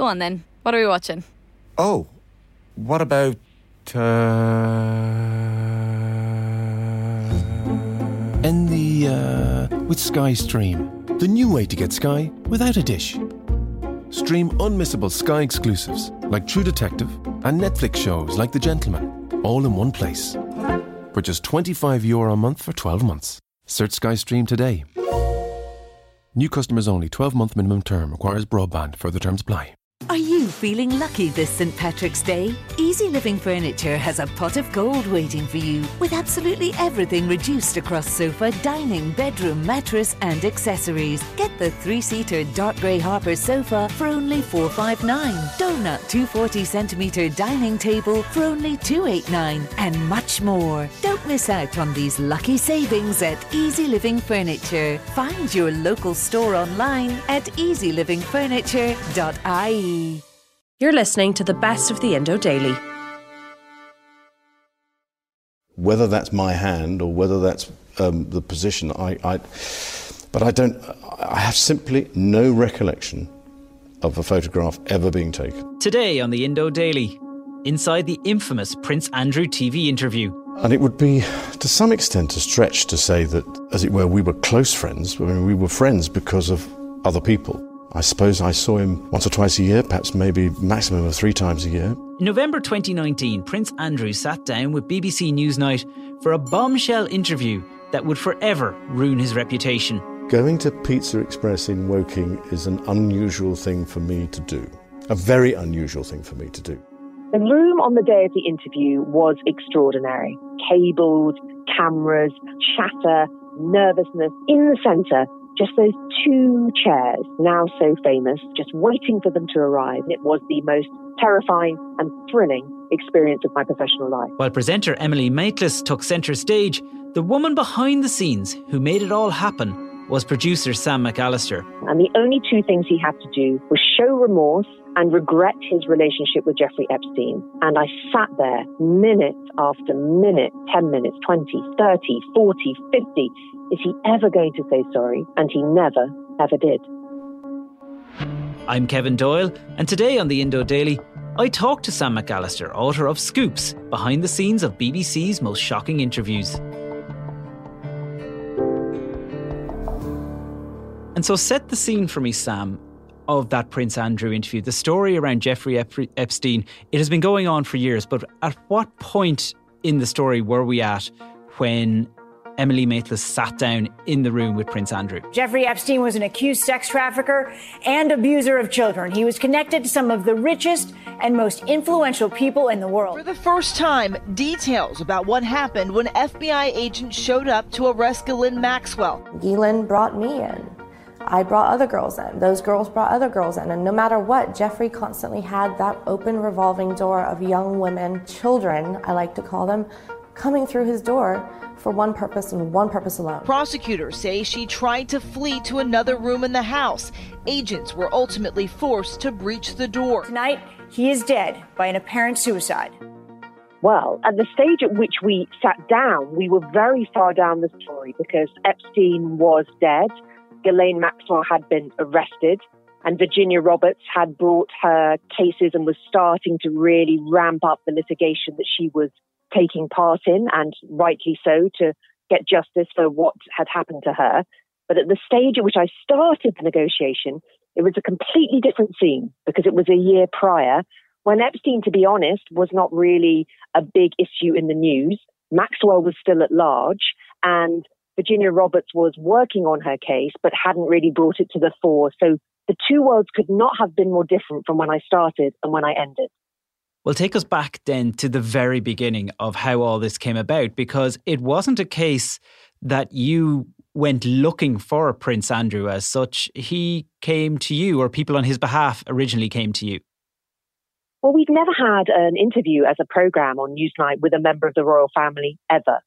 Go on then. What are we watching? Oh, what about. Uh... In the. Uh, with Sky Stream. The new way to get Sky without a dish. Stream unmissable Sky exclusives like True Detective and Netflix shows like The Gentlemen, all in one place. For just 25 euro a month for 12 months. Search Sky Stream today. New customers only. 12 month minimum term requires broadband. Further terms apply. Are you feeling lucky this St. Patrick's Day? Easy Living Furniture has a pot of gold waiting for you with absolutely everything reduced across sofa, dining, bedroom, mattress, and accessories. Get the three seater dark grey Harper sofa for only four five nine. Donut 240 centimetre dining table for only two eight nine, and much more. Don't miss out on these lucky savings at Easy Living Furniture. Find your local store online at easylivingfurniture.ie. You're listening to the best of the Indo Daily. Whether that's my hand or whether that's um, the position, I, I, but I don't. I have simply no recollection of a photograph ever being taken. Today on the Indo Daily, inside the infamous Prince Andrew TV interview. And it would be, to some extent, a stretch to say that, as it were, we were close friends. I mean, we were friends because of other people. I suppose I saw him once or twice a year, perhaps maybe maximum of three times a year. In November 2019, Prince Andrew sat down with BBC Newsnight for a bombshell interview that would forever ruin his reputation. Going to Pizza Express in Woking is an unusual thing for me to do. A very unusual thing for me to do. The room on the day of the interview was extraordinary. Cables, cameras, chatter, nervousness. In the centre, just those two chairs, now so famous, just waiting for them to arrive. It was the most terrifying and thrilling experience of my professional life. While presenter Emily Maitlis took centre stage, the woman behind the scenes who made it all happen was producer Sam McAlister. And the only two things he had to do was show remorse and regret his relationship with Jeffrey Epstein. And I sat there minute after minute, 10 minutes, 20, 30, 40, 50. Is he ever going to say sorry? And he never, ever did. I'm Kevin Doyle, and today on the Indo Daily, I talked to Sam McAlister, author of Scoops, behind the scenes of BBC's most shocking interviews. And so set the scene for me, Sam, of that Prince Andrew interview. The story around Jeffrey Ep- Epstein, it has been going on for years, but at what point in the story were we at when Emily Maitlis sat down in the room with Prince Andrew. Jeffrey Epstein was an accused sex trafficker and abuser of children. He was connected to some of the richest and most influential people in the world. For the first time, details about what happened when FBI agents showed up to arrest Ghislaine Maxwell. Ghislaine brought me in. I brought other girls in. Those girls brought other girls in. And no matter what, Jeffrey constantly had that open revolving door of young women, children, I like to call them, coming through his door for one purpose and one purpose alone. Prosecutors say she tried to flee to another room in the house. Agents were ultimately forced to breach the door. Tonight, he is dead by an apparent suicide. Well, at the stage at which we sat down, we were very far down the story because Epstein was dead. Ghislaine Maxwell had been arrested and Virginia Roberts had brought her cases and was starting to really ramp up the litigation that she was taking part in, and rightly so, to get justice for what had happened to her. But at the stage at which I started the negotiation, it was a completely different scene because it was a year prior when Epstein, to be honest, was not really a big issue in the news. Maxwell was still at large, and Virginia Roberts was working on her case but hadn't really brought it to the fore. So the two worlds could not have been more different from when I started and when I ended. Well, take us back then to the very beginning of how all this came about, because it wasn't a case that you went looking for Prince Andrew as such. He came to you, or people on his behalf originally came to you. Well, we've never had an interview as a program on Newsnight with a member of the royal family ever.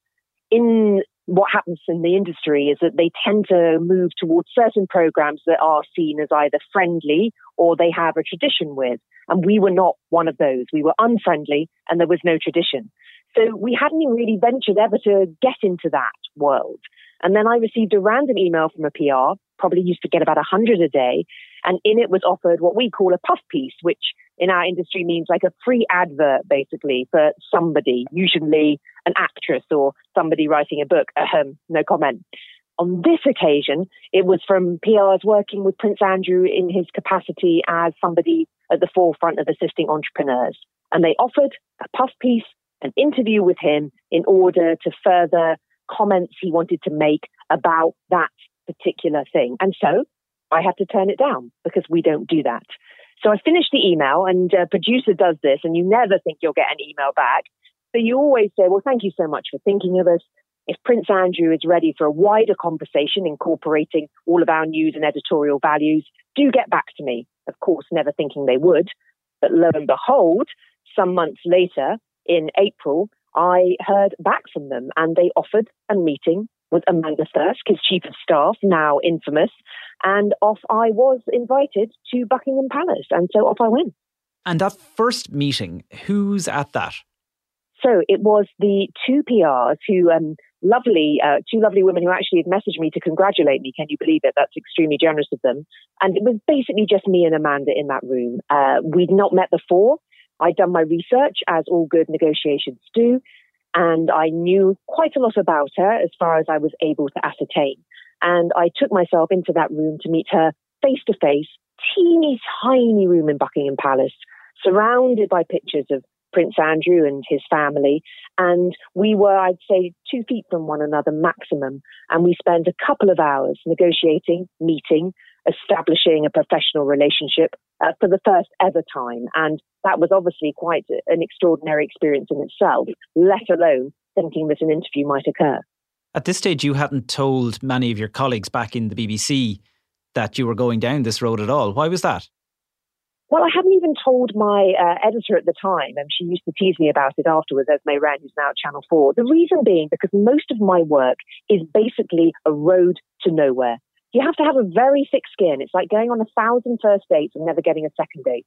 In what happens in the industry is that they tend to move towards certain programs that are seen as either friendly or they have a tradition with. And we were not one of those. We were unfriendly and there was no tradition. So we hadn't really ventured ever to get into that world. And then I received a random email from a PR, probably used to get about 100 a day. And in it was offered what we call a puff piece, which in our industry means like a free advert, basically, for somebody, usually an actress or somebody writing a book. Ahem, no comment. On this occasion, it was from PRs working with Prince Andrew in his capacity as somebody at the forefront of assisting entrepreneurs. And they offered a puff piece, an interview with him in order to further comments he wanted to make about that particular thing. And so I had to turn it down because we don't do that. So I finished the email, and a producer does this, and you never think you'll get an email back. So you always say, Well, thank you so much for thinking of us. If Prince Andrew is ready for a wider conversation incorporating all of our news and editorial values, do get back to me. Of course, never thinking they would. But lo and behold, some months later, in April, I heard back from them and they offered a meeting with Amanda Thirsk, his chief of staff, now infamous, and off I was invited to Buckingham Palace, and so off I went. And that first meeting, who's at that? So it was the two PRs who, um, lovely, uh, two lovely women who actually had messaged me to congratulate me. Can you believe it? That's extremely generous of them. And it was basically just me and Amanda in that room. Uh, we'd not met before. I'd done my research, as all good negotiations do, and I knew quite a lot about her as far as I was able to ascertain. And I took myself into that room to meet her face to face, teeny tiny room in Buckingham Palace, surrounded by pictures of Prince Andrew and his family. And we were, I'd say, two feet from one another maximum. And we spent a couple of hours negotiating, meeting, establishing a professional relationship uh, for the first ever time. And that was obviously quite an extraordinary experience in itself, let alone thinking that an interview might occur. At this stage, you hadn't told many of your colleagues back in the BBC that you were going down this road at all. Why was that? Well, I hadn't even told my uh, editor at the time, and she used to tease me about it afterwards, Esme Wren, who's now at Channel 4. The reason being because most of my work is basically a road to nowhere. You have to have a very thick skin. It's like going on a thousand first dates and never getting a second date.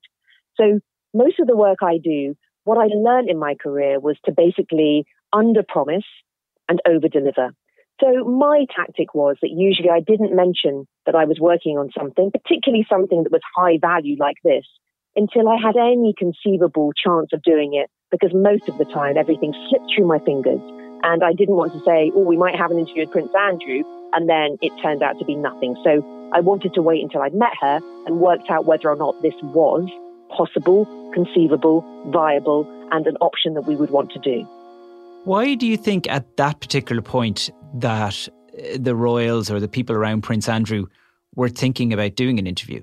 So most of the work I do, what I learned in my career was to basically under promise and over deliver. So my tactic was that usually I didn't mention that I was working on something, particularly something that was high value like this, until I had any conceivable chance of doing it, because most of the time everything slipped through my fingers. And I didn't want to say, oh, we might have an interview with Prince Andrew, and then it turned out to be nothing. So I wanted to wait until I'd met her and worked out whether or not this was possible, conceivable, viable, and an option that we would want to do. Why do you think at that particular point that uh, the royals or the people around Prince Andrew were thinking about doing an interview?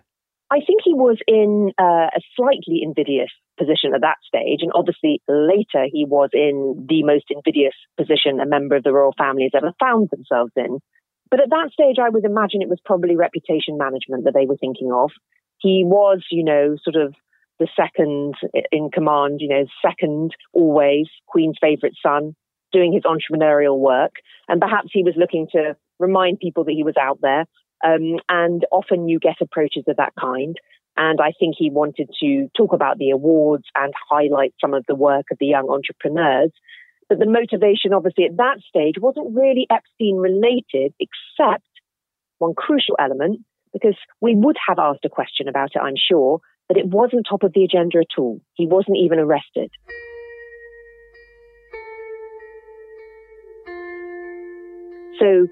I think he was in uh, a slightly invidious position at that stage, and obviously later he was in the most invidious position a member of the royal family has ever found themselves in. But at that stage, I would imagine it was probably reputation management that they were thinking of. He was, you know, sort of the second in command, you know, second always, Queen's favourite son, doing his entrepreneurial work. And perhaps he was looking to remind people that he was out there. Um, and often you get approaches of that kind. And I think he wanted to talk about the awards and highlight some of the work of the young entrepreneurs. But the motivation, obviously, at that stage wasn't really Epstein related, except one crucial element, because we would have asked a question about it, I'm sure, but it wasn't top of the agenda at all. He wasn't even arrested. So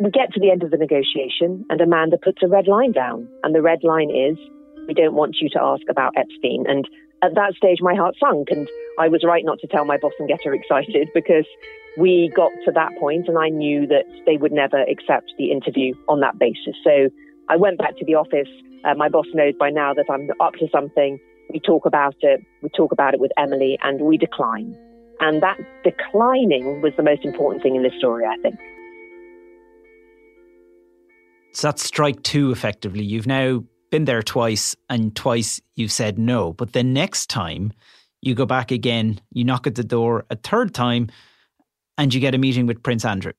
we get to the end of the negotiation, and Amanda puts a red line down. And the red line is, we don't want you to ask about Epstein. And at that stage, my heart sunk, and I was right not to tell my boss and get her excited because we got to that point, and I knew that they would never accept the interview on that basis. So I went back to the office. Uh, my boss knows by now that I'm up to something. We talk about it. We talk about it with Emily, and we decline. And that declining was the most important thing in this story, I think. So that's strike two, effectively. You've now been there twice, and twice you've said no. But the next time you go back again, you knock at the door a third time, and you get a meeting with Prince Andrew.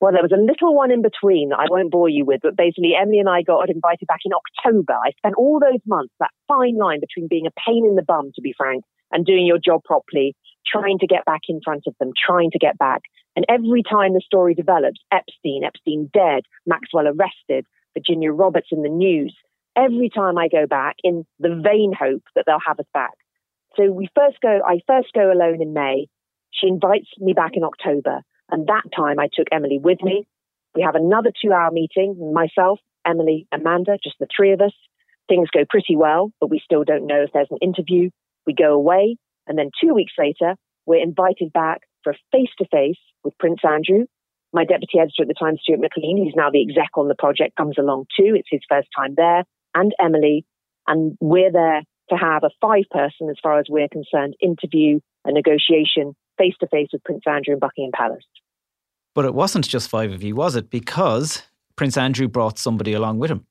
Well, there was a little one in between I won't bore you with, but basically Emily and I got invited back in October. I spent all those months, that fine line between being a pain in the bum, to be frank, and doing your job properly, trying to get back in front of them, trying to get back. And every time the story develops, Epstein, Epstein dead, Maxwell arrested, Virginia Roberts in the news every time I go back in the vain hope that they'll have us back. So we first go, I first go alone in May. She invites me back in October. And that time I took Emily with me. We have another two hour meeting, myself, Emily, Amanda, just the three of us. Things go pretty well, but we still don't know if there's an interview. We go away. And then two weeks later, we're invited back for a face to face with Prince Andrew. My deputy editor at the time, Stuart McLean, who's now the exec on the project, comes along too. It's his first time there, and Emily. And we're there to have a five person, as far as we're concerned, interview, a negotiation face to face with Prince Andrew in Buckingham Palace. But it wasn't just five of you, was it? Because Prince Andrew brought somebody along with him.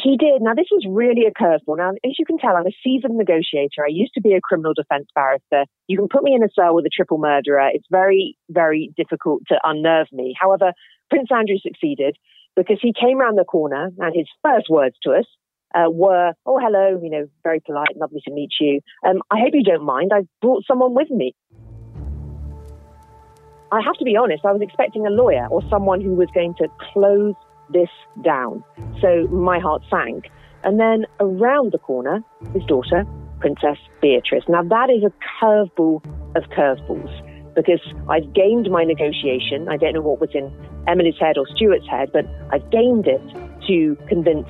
He did. Now, this was really a curveball. Now, as you can tell, I'm a seasoned negotiator. I used to be a criminal defense barrister. You can put me in a cell with a triple murderer. It's very, very difficult to unnerve me. However, Prince Andrew succeeded because he came around the corner and his first words to us uh, were, Oh, hello, you know, very polite, lovely to meet you. Um, I hope you don't mind. I've brought someone with me. I have to be honest, I was expecting a lawyer or someone who was going to close this down. So my heart sank. And then around the corner, his daughter, Princess Beatrice. Now that is a curveball of curveballs because I've gained my negotiation. I don't know what was in Emily's head or Stuart's head, but I've gained it to convince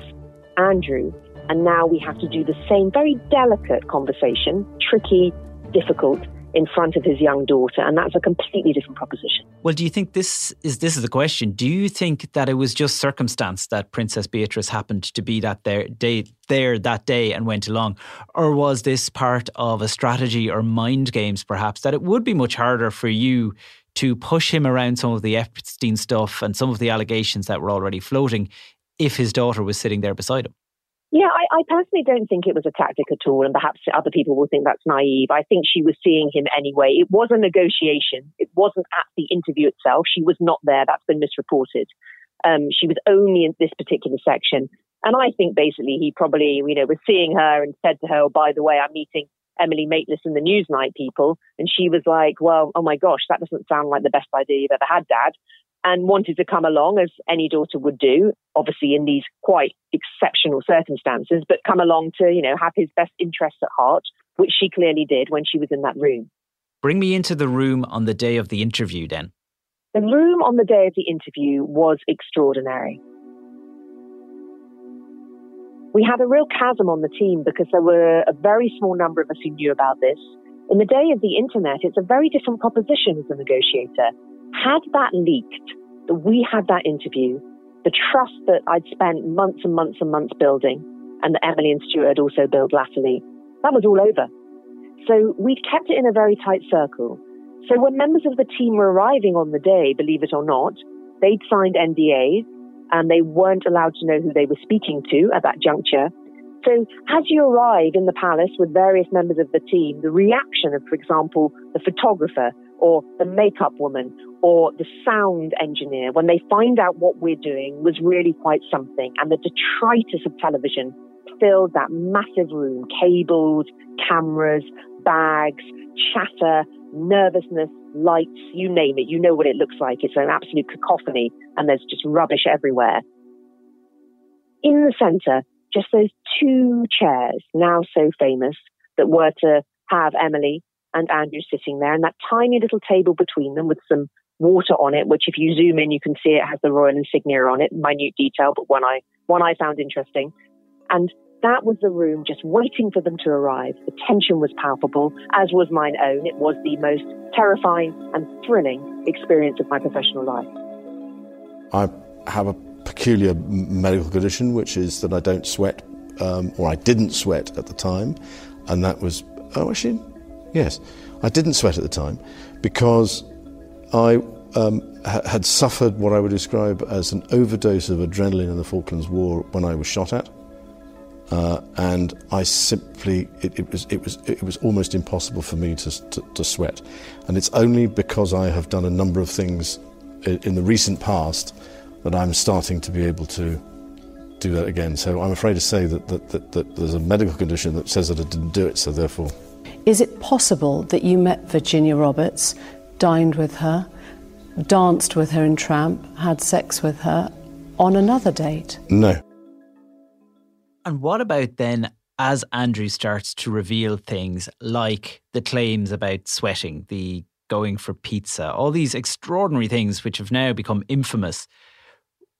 Andrew. And now we have to do the same very delicate conversation, tricky, difficult, in front of his young daughter, and that's a completely different proposition. Well, do you think this is this is the question? Do you think that it was just circumstance that Princess Beatrice happened to be that there day there that day and went along, or was this part of a strategy or mind games, perhaps that it would be much harder for you to push him around some of the Epstein stuff and some of the allegations that were already floating if his daughter was sitting there beside him? Yeah, I, I, personally don't think it was a tactic at all, and perhaps other people will think that's naive. I think she was seeing him anyway. It was a negotiation. It wasn't at the interview itself. She was not there. That's been misreported. Um, she was only in this particular section. And I think basically he probably, you know, was seeing her and said to her, oh, by the way, I'm meeting Emily Maitlis and the Newsnight people. And she was like, well, oh my gosh, that doesn't sound like the best idea you've ever had, Dad and wanted to come along as any daughter would do, obviously in these quite exceptional circumstances, but come along to, you know, have his best interests at heart, which she clearly did when she was in that room. Bring me into the room on the day of the interview then. The room on the day of the interview was extraordinary. We had a real chasm on the team because there were a very small number of us who knew about this. In the day of the internet, it's a very different proposition as a negotiator. Had that leaked, that we had that interview, the trust that I'd spent months and months and months building, and that Emily and Stuart had also built latterly, that was all over. So we'd kept it in a very tight circle. So when members of the team were arriving on the day, believe it or not, they'd signed NDAs and they weren't allowed to know who they were speaking to at that juncture. So as you arrive in the palace with various members of the team, the reaction of, for example, the photographer or the makeup woman or the sound engineer, when they find out what we're doing, was really quite something. And the detritus of television filled that massive room cables, cameras, bags, chatter, nervousness, lights, you name it. You know what it looks like. It's an absolute cacophony, and there's just rubbish everywhere. In the center, just those two chairs, now so famous, that were to have Emily and Andrew sitting there, and that tiny little table between them with some water on it, which if you zoom in, you can see it has the royal insignia on it, minute detail, but one I one I found interesting. And that was the room just waiting for them to arrive. The tension was palpable, as was mine own. It was the most terrifying and thrilling experience of my professional life. I have a peculiar medical condition, which is that I don't sweat, um, or I didn't sweat at the time, and that was oh actually, yes, I didn't sweat at the time because I um, ha- had suffered what I would describe as an overdose of adrenaline in the Falklands War when I was shot at. Uh, and I simply, it, it, was, it, was, it was almost impossible for me to, to, to, sweat. And it's only because I have done a number of things in, in the recent past that I'm starting to be able to do that again. So I'm afraid to say that, that, that, that there's a medical condition that says that I didn't do it, so therefore. Is it possible that you met Virginia Roberts dined with her, danced with her in Tramp, had sex with her, on another date? No. And what about then as Andrew starts to reveal things like the claims about sweating, the going for pizza, all these extraordinary things which have now become infamous?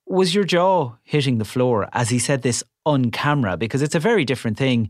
Was your jaw hitting the floor as he said this on camera? Because it's a very different thing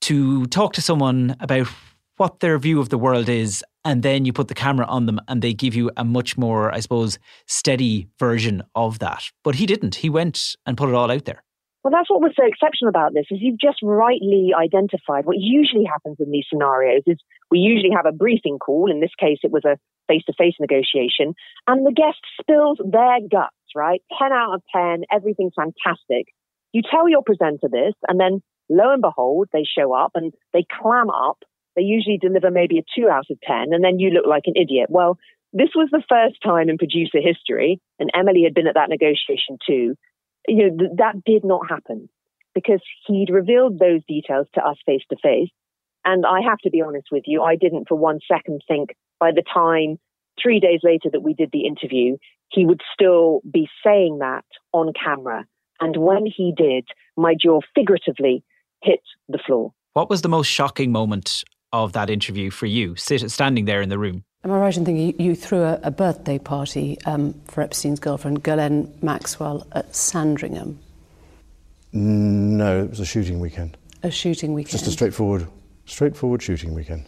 to talk to someone about what their view of the world is and then you put the camera on them and they give you a much more i suppose steady version of that but he didn't he went and put it all out there well, that's what was so exceptional about this is you've just rightly identified what usually happens in these scenarios is we usually have a briefing call. In this case, it was a face-to-face negotiation and the guest spills their guts, right? 10 out of 10, everything's fantastic. You tell your presenter this and then lo and behold, they show up and they clam up they usually deliver maybe a two out of 10, and then you look like an idiot. Well, this was the first time in producer history, and Emily had been at that negotiation too. You know, th- that did not happen because he'd revealed those details to us face to face. And I have to be honest with you, I didn't for one second think by the time three days later that we did the interview, he would still be saying that on camera. And when he did, my jaw figuratively hit the floor. What was the most shocking moment of that interview for you, sit, standing there in the room? Am I right in thinking you, you threw a, a, birthday party um, for Epstein's girlfriend, Ghislaine Maxwell, at Sandringham? No, it was a shooting weekend. A shooting weekend? Just a straightforward, straightforward shooting weekend.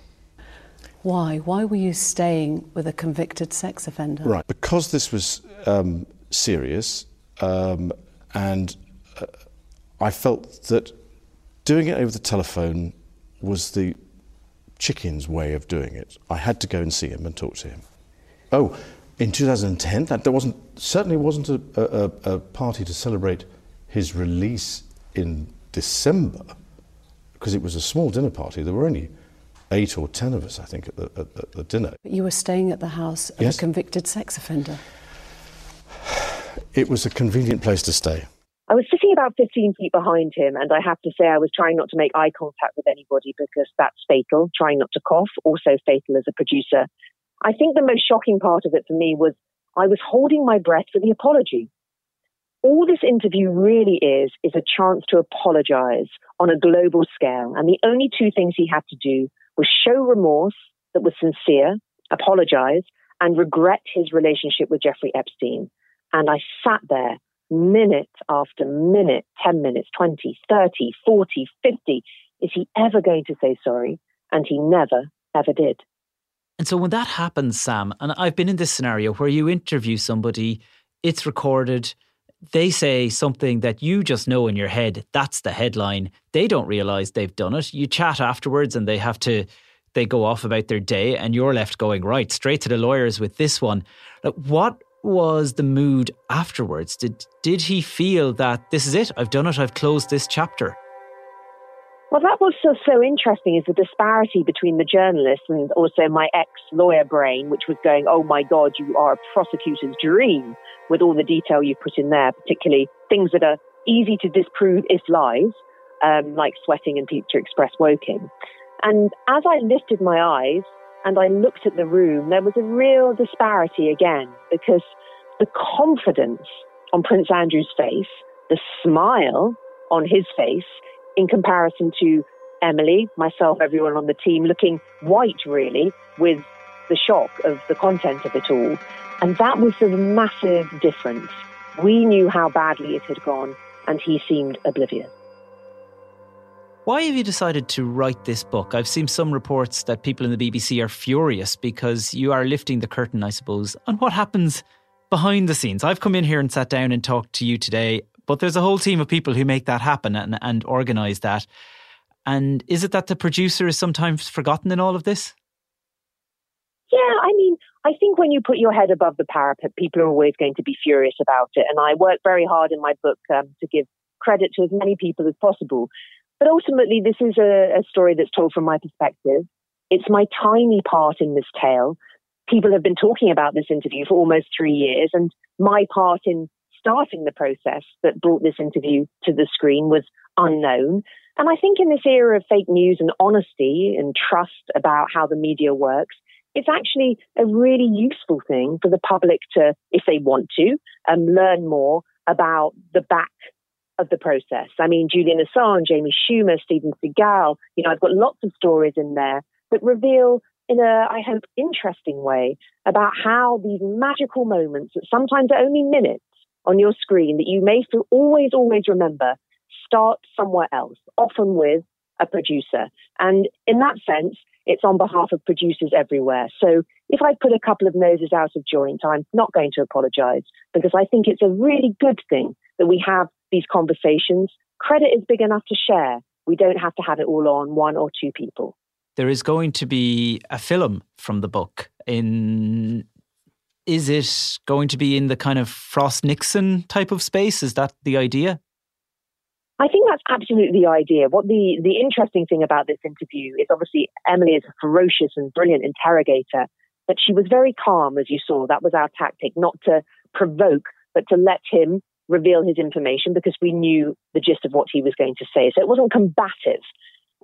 Why? Why were you staying with a convicted sex offender? Right, because this was um, serious, um, and uh, I felt that doing it over the telephone was the chicken's way of doing it. I had to go and see him and talk to him. Oh, in 2010, that there wasn't certainly wasn't a, a, a party to celebrate his release in December because it was a small dinner party. There were only eight or ten of us, I think, at the, at, at the dinner. But you were staying at the house of yes. a convicted sex offender. It was a convenient place to stay. I was sitting about 15 feet behind him, and I have to say I was trying not to make eye contact with anybody because that's fatal. Trying not to cough, also fatal as a producer. I think the most shocking part of it for me was I was holding my breath for the apology. All this interview really is, is a chance to apologize on a global scale. And the only two things he had to do was show remorse that was sincere, apologize, and regret his relationship with Jeffrey Epstein. And I sat there minute after minute, 10 minutes, 20, 30, 40, 50. Is he ever going to say sorry? And he never, ever did. And so when that happens, Sam, and I've been in this scenario where you interview somebody, it's recorded, they say something that you just know in your head, that's the headline. They don't realize they've done it. You chat afterwards and they have to they go off about their day and you're left going right straight to the lawyers with this one. Like what was the mood afterwards? Did did he feel that this is it? I've done it. I've closed this chapter. Well, that was so, so interesting is the disparity between the journalist and also my ex lawyer brain, which was going, oh my God, you are a prosecutor's dream with all the detail you've put in there, particularly things that are easy to disprove if lies, um, like sweating and Pizza Express Woking. And as I lifted my eyes and I looked at the room, there was a real disparity again because the confidence on Prince Andrew's face, the smile on his face, in comparison to Emily, myself, everyone on the team, looking white really with the shock of the content of it all. And that was a massive difference. We knew how badly it had gone, and he seemed oblivious. Why have you decided to write this book? I've seen some reports that people in the BBC are furious because you are lifting the curtain, I suppose, on what happens behind the scenes. I've come in here and sat down and talked to you today, but there's a whole team of people who make that happen and, and organise that. And is it that the producer is sometimes forgotten in all of this? I mean, I think when you put your head above the parapet, people are always going to be furious about it. And I work very hard in my book um, to give credit to as many people as possible. But ultimately, this is a, a story that's told from my perspective. It's my tiny part in this tale. People have been talking about this interview for almost three years, and my part in starting the process that brought this interview to the screen was unknown. And I think in this era of fake news and honesty and trust about how the media works, it's actually a really useful thing for the public to, if they want to, um, learn more about the back of the process. I mean, Julian Assange, Amy Schumer, Steven Seagal, you know, I've got lots of stories in there that reveal in a, I hope, interesting way about how these magical moments that sometimes are only minutes on your screen that you may always, always remember start somewhere else, often with a producer. And in that sense, it's on behalf of producers everywhere. So if I put a couple of noses out of joint, I'm not going to apologize because I think it's a really good thing that we have these conversations. Credit is big enough to share. We don't have to have it all on one or two people. There is going to be a film from the book in is it going to be in the kind of Frost Nixon type of space? Is that the idea? I think that's absolutely the idea. What the, the interesting thing about this interview is obviously Emily is a ferocious and brilliant interrogator, but she was very calm, as you saw. That was our tactic, not to provoke, but to let him reveal his information because we knew the gist of what he was going to say. So it wasn't combative.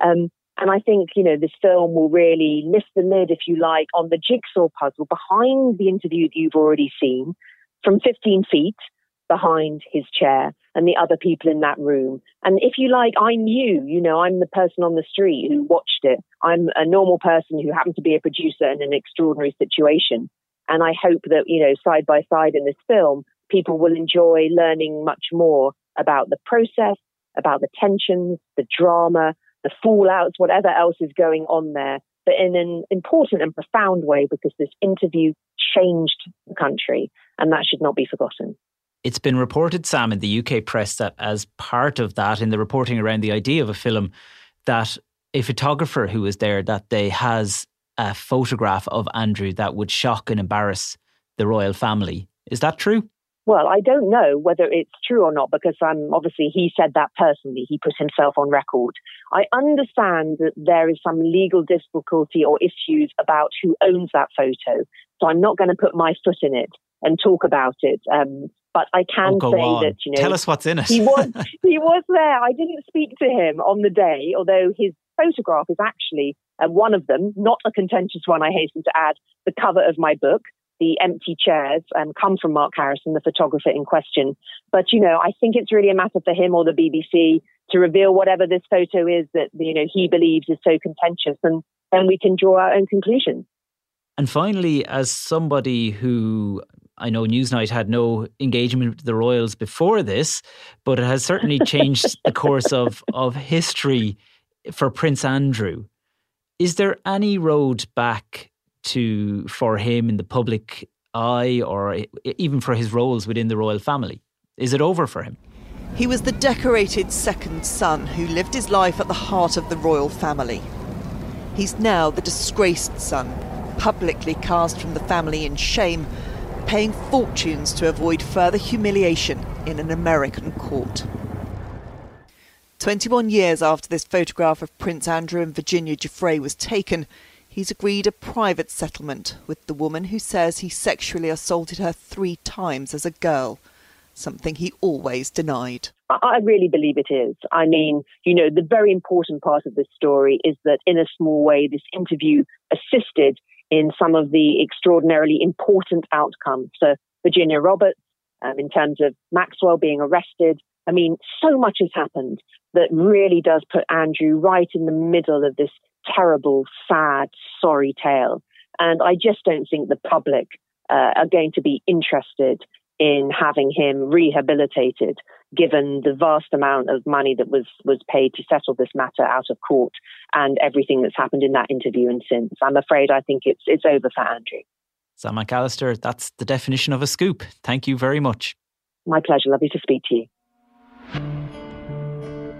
Um, and I think, you know, this film will really lift the lid, if you like, on the jigsaw puzzle behind the interview that you've already seen from 15 feet behind his chair and the other people in that room. And if you like, I'm you, you know, I'm the person on the street who watched it. I'm a normal person who happened to be a producer in an extraordinary situation. And I hope that, you know, side by side in this film, people will enjoy learning much more about the process, about the tensions, the drama, the fallouts, whatever else is going on there, but in an important and profound way because this interview changed the country and that should not be forgotten. It's been reported, Sam, in the UK press that as part of that, in the reporting around the idea of a film, that a photographer who was there that day has a photograph of Andrew that would shock and embarrass the royal family. Is that true? Well, I don't know whether it's true or not because um, obviously he said that personally. He put himself on record. I understand that there is some legal difficulty or issues about who owns that photo. So I'm not going to put my foot in it and talk about it. Um, but I can oh, say on. that you know, tell us what's in it. he was he was there. I didn't speak to him on the day, although his photograph is actually uh, one of them, not a contentious one. I hasten to add, the cover of my book. The empty chairs um, come from Mark Harrison, the photographer in question. But you know, I think it's really a matter for him or the BBC to reveal whatever this photo is that you know he believes is so contentious, and then we can draw our own conclusions. And finally, as somebody who I know Newsnight had no engagement with the Royals before this, but it has certainly changed the course of, of history for Prince Andrew. Is there any road back to for him in the public eye or even for his roles within the royal family? Is it over for him? He was the decorated second son who lived his life at the heart of the royal family. He's now the disgraced son, publicly cast from the family in shame paying fortunes to avoid further humiliation in an American court. 21 years after this photograph of Prince Andrew and Virginia Giuffre was taken, he's agreed a private settlement with the woman who says he sexually assaulted her three times as a girl, something he always denied. I really believe it is. I mean, you know, the very important part of this story is that in a small way, this interview assisted in some of the extraordinarily important outcomes for Virginia Roberts um, in terms of Maxwell being arrested. I mean, so much has happened that really does put Andrew right in the middle of this terrible, sad, sorry tale. And I just don't think the public uh, are going to be interested in having him rehabilitated, given the vast amount of money that was, was paid to settle this matter out of court and everything that's happened in that interview and since. I'm afraid I think it's, it's over for Andrew. Sam McAlister, that's the definition of a scoop. Thank you very much. My pleasure. Lovely to speak to you.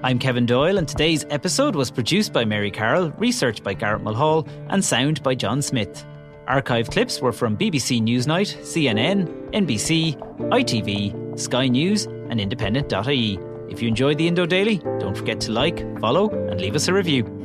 I'm Kevin Doyle, and today's episode was produced by Mary Carroll, researched by Garrett Mulhall, and sound by John Smith. Archive clips were from BBC Newsnight, CNN, NBC, ITV, Sky News, and Independent.ie. If you enjoyed the Indo Daily, don't forget to like, follow, and leave us a review.